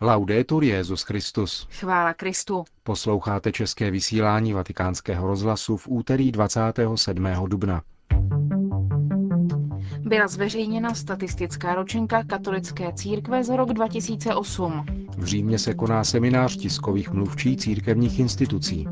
Laudetur Jezus Christus. Chvála Kristu. Posloucháte české vysílání Vatikánského rozhlasu v úterý 27. dubna. Byla zveřejněna statistická ročenka katolické církve za rok 2008. V Římě se koná seminář tiskových mluvčí církevních institucí.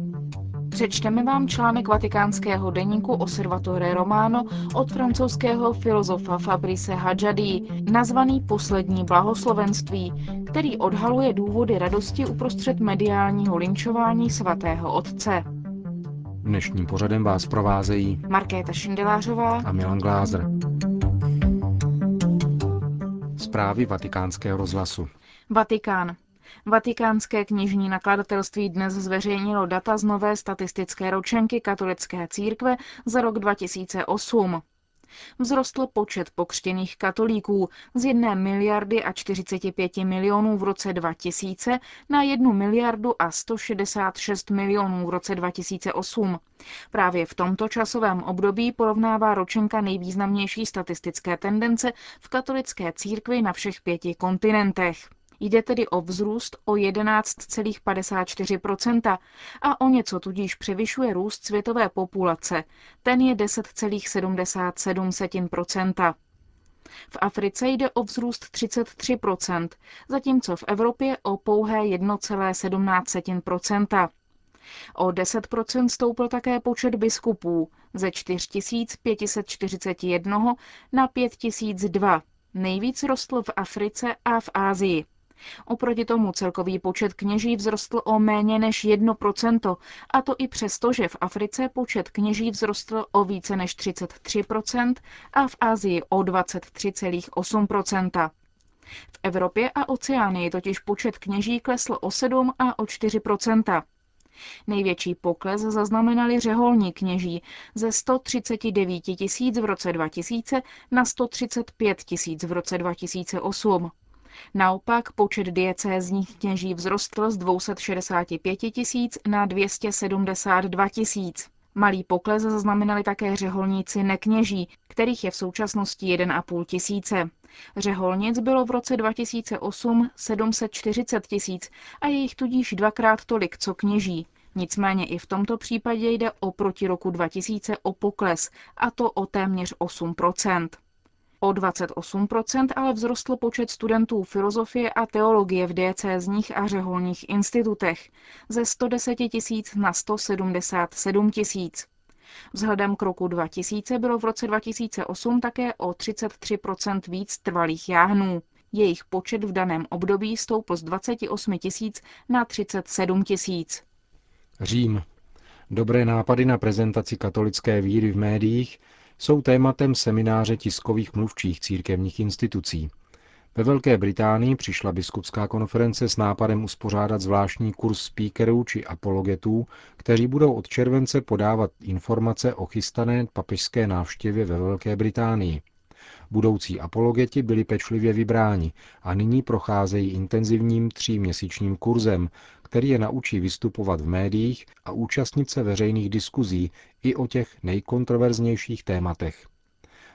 Přečteme vám článek vatikánského deníku Osservatore Romano od francouzského filozofa Fabrice Hadžadí, nazvaný Poslední blahoslovenství, který odhaluje důvody radosti uprostřed mediálního linčování svatého otce. Dnešním pořadem vás provázejí Markéta Šindelářová a Milan Glázer. Zprávy vatikánského rozhlasu. Vatikán. Vatikánské knižní nakladatelství dnes zveřejnilo data z nové statistické ročenky katolické církve za rok 2008. Vzrostl počet pokřtěných katolíků z 1 miliardy a 45 milionů v roce 2000 na 1 miliardu a 166 milionů v roce 2008. Právě v tomto časovém období porovnává ročenka nejvýznamnější statistické tendence v katolické církvi na všech pěti kontinentech. Jde tedy o vzrůst o 11,54% a o něco tudíž převyšuje růst světové populace. Ten je 10,77%. V Africe jde o vzrůst 33%, zatímco v Evropě o pouhé 1,17%. O 10% stoupl také počet biskupů ze 4541 na 5002. Nejvíc rostl v Africe a v Ázii. Oproti tomu celkový počet kněží vzrostl o méně než 1%, a to i přesto, že v Africe počet kněží vzrostl o více než 33% a v Asii o 23,8%. V Evropě a Oceánii totiž počet kněží klesl o 7 a o 4% Největší pokles zaznamenali řeholní kněží ze 139 tisíc v roce 2000 na 135 tisíc v roce 2008. Naopak počet diecézních kněží vzrostl z 265 tisíc na 272 tisíc. Malý pokles zaznamenali také řeholníci nekněží, kterých je v současnosti 1,5 tisíce. Řeholnic bylo v roce 2008 740 tisíc a je jich tudíž dvakrát tolik, co kněží. Nicméně i v tomto případě jde oproti roku 2000 o pokles, a to o téměř 8 O 28% ale vzrostl počet studentů filozofie a teologie v diecézních a řeholních institutech ze 110 tisíc na 177 tisíc. Vzhledem k roku 2000 bylo v roce 2008 také o 33% víc trvalých jáhnů. Jejich počet v daném období stoupl z 28 tisíc na 37 tisíc. Řím. Dobré nápady na prezentaci katolické víry v médiích jsou tématem semináře tiskových mluvčích církevních institucí. Ve Velké Británii přišla biskupská konference s nápadem uspořádat zvláštní kurz speakerů či apologetů, kteří budou od července podávat informace o chystané papežské návštěvě ve Velké Británii. Budoucí apologeti byli pečlivě vybráni a nyní procházejí intenzivním tříměsíčním kurzem, který je naučí vystupovat v médiích a účastnit se veřejných diskuzí i o těch nejkontroverznějších tématech.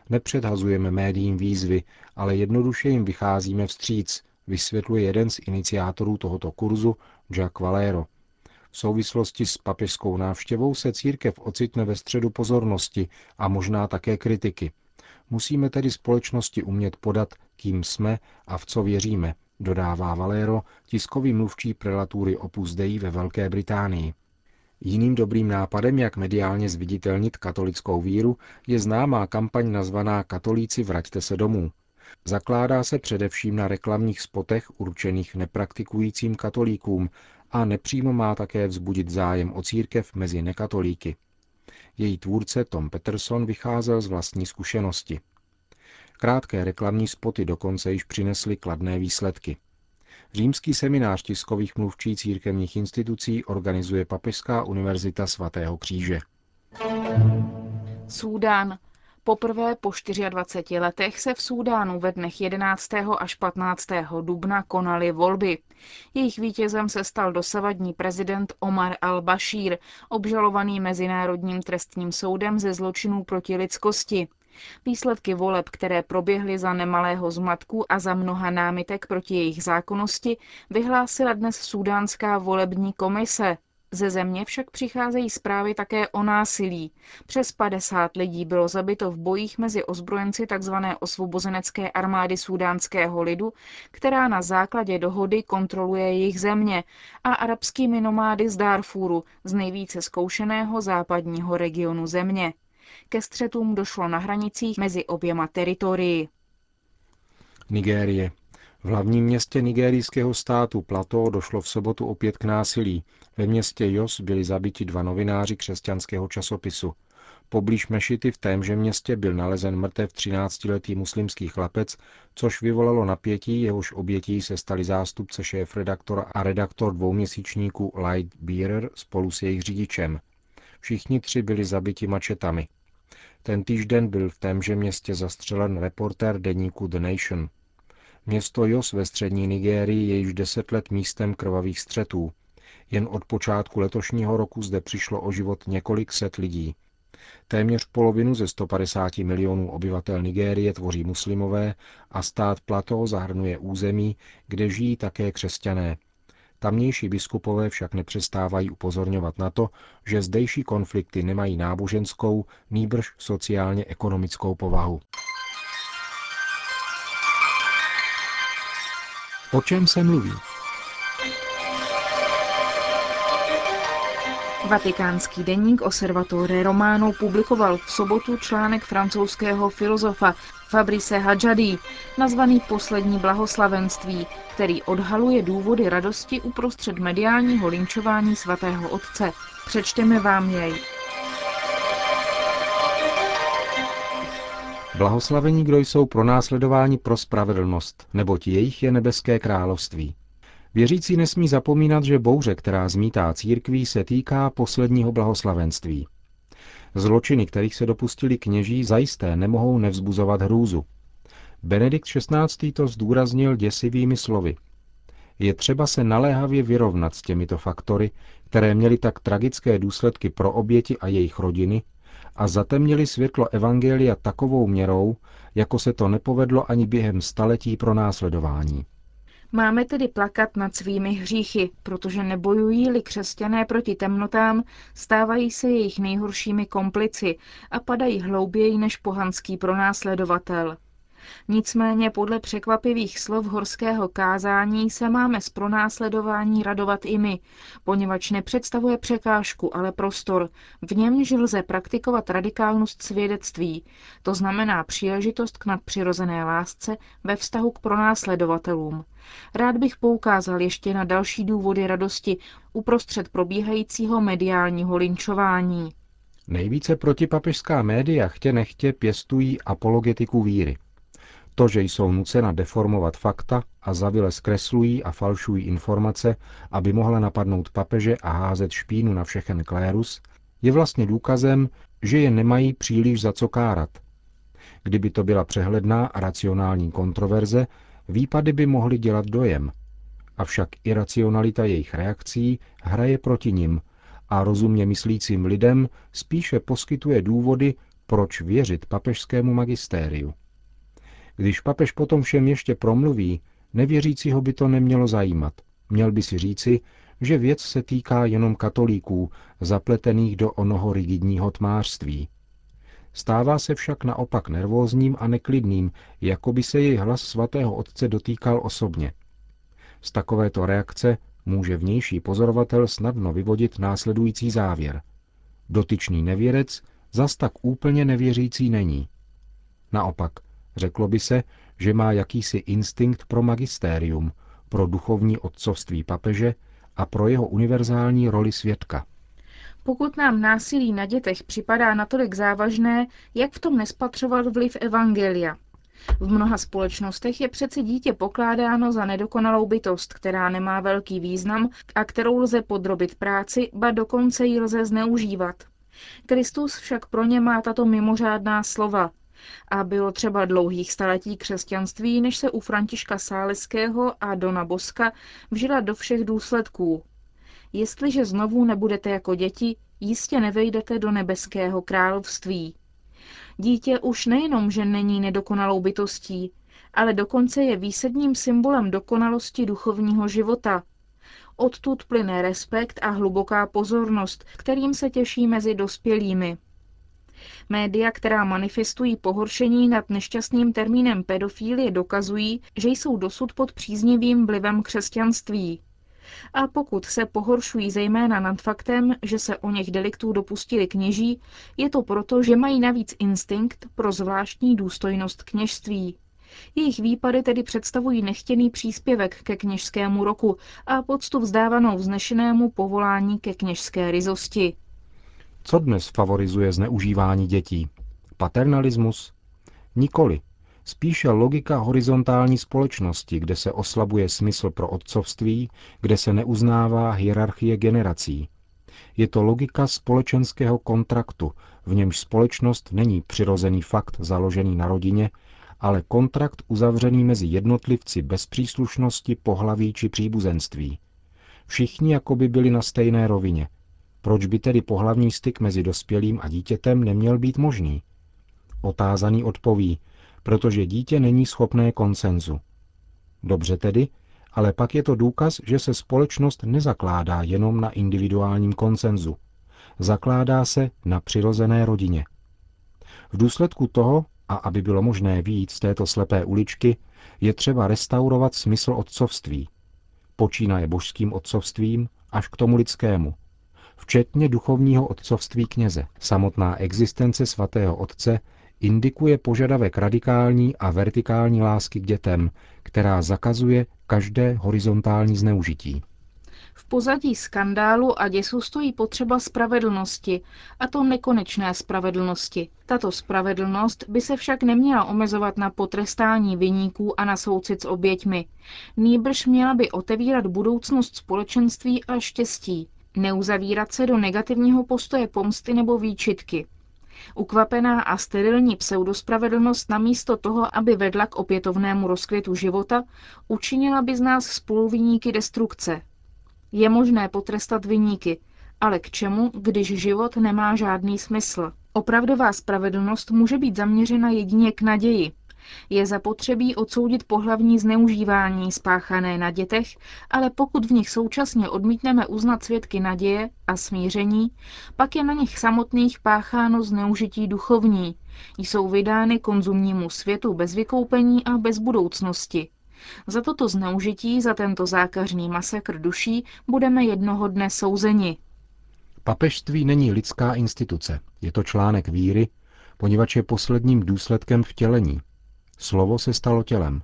Nepředhazujeme médiím výzvy, ale jednoduše jim vycházíme vstříc, vysvětluje jeden z iniciátorů tohoto kurzu, Jack Valero. V souvislosti s papežskou návštěvou se církev ocitne ve středu pozornosti a možná také kritiky. Musíme tedy společnosti umět podat, kým jsme a v co věříme, dodává Valero, tiskový mluvčí prelatury Opus Dei ve Velké Británii. Jiným dobrým nápadem, jak mediálně zviditelnit katolickou víru, je známá kampaň nazvaná Katolíci vraťte se domů. Zakládá se především na reklamních spotech určených nepraktikujícím katolíkům a nepřímo má také vzbudit zájem o církev mezi nekatolíky. Její tvůrce Tom Peterson vycházel z vlastní zkušenosti. Krátké reklamní spoty dokonce již přinesly kladné výsledky. Římský seminář tiskových mluvčí církevních institucí organizuje Papežská univerzita svatého kříže. Súdán. Poprvé po 24 letech se v Súdánu ve dnech 11. až 15. dubna konaly volby. Jejich vítězem se stal dosavadní prezident Omar al-Bashir, obžalovaný Mezinárodním trestním soudem ze zločinů proti lidskosti. Výsledky voleb, které proběhly za nemalého zmatku a za mnoha námitek proti jejich zákonnosti, vyhlásila dnes Súdánská volební komise. Ze země však přicházejí zprávy také o násilí. Přes 50 lidí bylo zabito v bojích mezi ozbrojenci tzv. osvobozenecké armády sudánského lidu, která na základě dohody kontroluje jejich země, a arabskými nomády z Darfuru, z nejvíce zkoušeného západního regionu země. Ke střetům došlo na hranicích mezi oběma teritorii. Nigérie. V hlavním městě nigerijského státu Plato došlo v sobotu opět k násilí. Ve městě Jos byli zabiti dva novináři křesťanského časopisu. Poblíž mešity v témže městě byl nalezen mrtev 13-letý muslimský chlapec, což vyvolalo napětí, jehož obětí se stali zástupce šéf-redaktora a redaktor dvouměsíčníku Light Bearer spolu s jejich řidičem. Všichni tři byli zabiti mačetami. Ten týžden byl v témže městě zastřelen reportér deníku The Nation. Město Jos ve střední Nigérii je již deset let místem krvavých střetů. Jen od počátku letošního roku zde přišlo o život několik set lidí. Téměř polovinu ze 150 milionů obyvatel Nigérie tvoří muslimové a stát Plato zahrnuje území, kde žijí také křesťané. Tamnější biskupové však nepřestávají upozorňovat na to, že zdejší konflikty nemají náboženskou, nýbrž sociálně-ekonomickou povahu. O čem se mluví? Vatikánský deník Osservatore Romano publikoval v sobotu článek francouzského filozofa Fabrice Hadžadí, nazvaný Poslední blahoslavenství, který odhaluje důvody radosti uprostřed mediálního linčování svatého otce. Přečteme vám jej. Blahoslavení, kdo jsou pronásledováni pro spravedlnost, neboť jejich je nebeské království. Věřící nesmí zapomínat, že bouře, která zmítá církví, se týká posledního blahoslavenství. Zločiny, kterých se dopustili kněží, zajisté nemohou nevzbuzovat hrůzu. Benedikt XVI. to zdůraznil děsivými slovy. Je třeba se naléhavě vyrovnat s těmito faktory, které měly tak tragické důsledky pro oběti a jejich rodiny a zatemnili světlo Evangelia takovou měrou, jako se to nepovedlo ani během staletí pro následování. Máme tedy plakat nad svými hříchy, protože nebojují-li křesťané proti temnotám, stávají se jejich nejhoršími komplici a padají hlouběji než pohanský pronásledovatel. Nicméně podle překvapivých slov horského kázání se máme z pronásledování radovat i my, poněvadž nepředstavuje překážku, ale prostor, v němž lze praktikovat radikálnost svědectví, to znamená příležitost k nadpřirozené lásce ve vztahu k pronásledovatelům. Rád bych poukázal ještě na další důvody radosti uprostřed probíhajícího mediálního linčování. Nejvíce protipapežská média chtě nechtě pěstují apologetiku víry. To, že jsou nucena deformovat fakta a zavile zkreslují a falšují informace, aby mohla napadnout papeže a házet špínu na všechen klérus, je vlastně důkazem, že je nemají příliš za co kárat. Kdyby to byla přehledná a racionální kontroverze, výpady by mohly dělat dojem. Avšak iracionalita jejich reakcí hraje proti nim a rozumně myslícím lidem spíše poskytuje důvody, proč věřit papežskému magistériu. Když papež potom všem ještě promluví, nevěřícího by to nemělo zajímat. Měl by si říci, že věc se týká jenom katolíků, zapletených do onoho rigidního tmářství. Stává se však naopak nervózním a neklidným, jako by se jej hlas svatého otce dotýkal osobně. Z takovéto reakce může vnější pozorovatel snadno vyvodit následující závěr. Dotyčný nevěrec zas tak úplně nevěřící není. Naopak, Řeklo by se, že má jakýsi instinkt pro magistérium, pro duchovní otcovství papeže a pro jeho univerzální roli svědka. Pokud nám násilí na dětech připadá natolik závažné, jak v tom nespatřovat vliv Evangelia? V mnoha společnostech je přece dítě pokládáno za nedokonalou bytost, která nemá velký význam a kterou lze podrobit práci, ba dokonce ji lze zneužívat. Kristus však pro ně má tato mimořádná slova a bylo třeba dlouhých staletí křesťanství, než se u Františka Sáleského a Dona Boska vžila do všech důsledků. Jestliže znovu nebudete jako děti, jistě nevejdete do nebeského království. Dítě už nejenom, že není nedokonalou bytostí, ale dokonce je výsadním symbolem dokonalosti duchovního života. Odtud plyne respekt a hluboká pozornost, kterým se těší mezi dospělými. Média, která manifestují pohoršení nad nešťastným termínem pedofílie, dokazují, že jsou dosud pod příznivým vlivem křesťanství. A pokud se pohoršují zejména nad faktem, že se o něch deliktů dopustili kněží, je to proto, že mají navíc instinkt pro zvláštní důstojnost kněžství. Jejich výpady tedy představují nechtěný příspěvek ke kněžskému roku a poctu vzdávanou vznešenému povolání ke kněžské ryzosti. Co dnes favorizuje zneužívání dětí? Paternalismus? Nikoli. Spíše logika horizontální společnosti, kde se oslabuje smysl pro otcovství, kde se neuznává hierarchie generací. Je to logika společenského kontraktu, v němž společnost není přirozený fakt založený na rodině, ale kontrakt uzavřený mezi jednotlivci bez příslušnosti, pohlaví či příbuzenství. Všichni jako by byli na stejné rovině. Proč by tedy pohlavní styk mezi dospělým a dítětem neměl být možný? Otázaný odpoví, protože dítě není schopné konsenzu. Dobře tedy, ale pak je to důkaz, že se společnost nezakládá jenom na individuálním konsenzu. Zakládá se na přirozené rodině. V důsledku toho a aby bylo možné výjít z této slepé uličky, je třeba restaurovat smysl otcovství. Počínaje božským otcovstvím až k tomu lidskému, včetně duchovního otcovství kněze. Samotná existence svatého otce indikuje požadavek radikální a vertikální lásky k dětem, která zakazuje každé horizontální zneužití. V pozadí skandálu a děsu stojí potřeba spravedlnosti, a to nekonečné spravedlnosti. Tato spravedlnost by se však neměla omezovat na potrestání vyníků a na soucit s oběťmi. Nýbrž měla by otevírat budoucnost společenství a štěstí, neuzavírat se do negativního postoje pomsty nebo výčitky. Ukvapená a sterilní pseudospravedlnost namísto toho, aby vedla k opětovnému rozkvětu života, učinila by z nás spoluviníky destrukce, je možné potrestat vyníky, ale k čemu, když život nemá žádný smysl? Opravdová spravedlnost může být zaměřena jedině k naději. Je zapotřebí odsoudit pohlavní zneužívání spáchané na dětech, ale pokud v nich současně odmítneme uznat svědky naděje a smíření, pak je na nich samotných pácháno zneužití duchovní. Jsou vydány konzumnímu světu bez vykoupení a bez budoucnosti. Za toto zneužití, za tento zákařný masakr duší, budeme jednoho dne souzeni. Papežství není lidská instituce, je to článek víry, poněvadž je posledním důsledkem vtělení. Slovo se stalo tělem.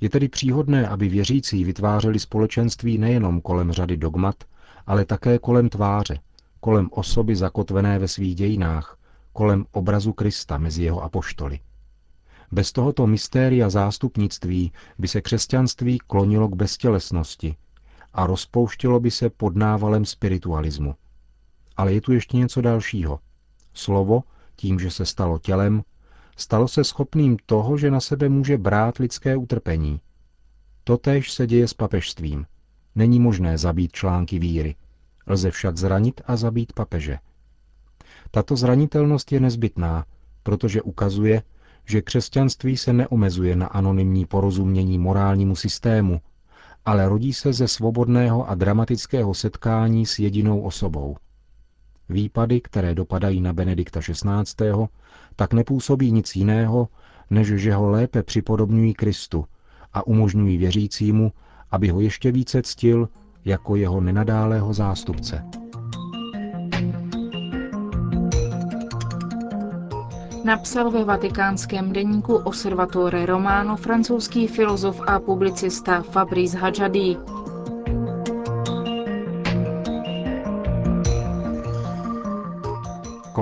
Je tedy příhodné, aby věřící vytvářeli společenství nejenom kolem řady dogmat, ale také kolem tváře, kolem osoby zakotvené ve svých dějinách, kolem obrazu Krista mezi jeho apoštoly. Bez tohoto mystéria zástupnictví by se křesťanství klonilo k beztělesnosti a rozpouštilo by se pod návalem spiritualismu. Ale je tu ještě něco dalšího. Slovo, tím, že se stalo tělem, stalo se schopným toho, že na sebe může brát lidské utrpení. Totéž se děje s papežstvím. Není možné zabít články víry. Lze však zranit a zabít papeže. Tato zranitelnost je nezbytná, protože ukazuje, že křesťanství se neomezuje na anonymní porozumění morálnímu systému, ale rodí se ze svobodného a dramatického setkání s jedinou osobou. Výpady, které dopadají na Benedikta XVI., tak nepůsobí nic jiného, než že ho lépe připodobňují Kristu a umožňují věřícímu, aby ho ještě více ctil jako jeho nenadálého zástupce. Napsal ve vatikánském deníku Osservatore Romano francouzský filozof a publicista Fabrice Hadjadi.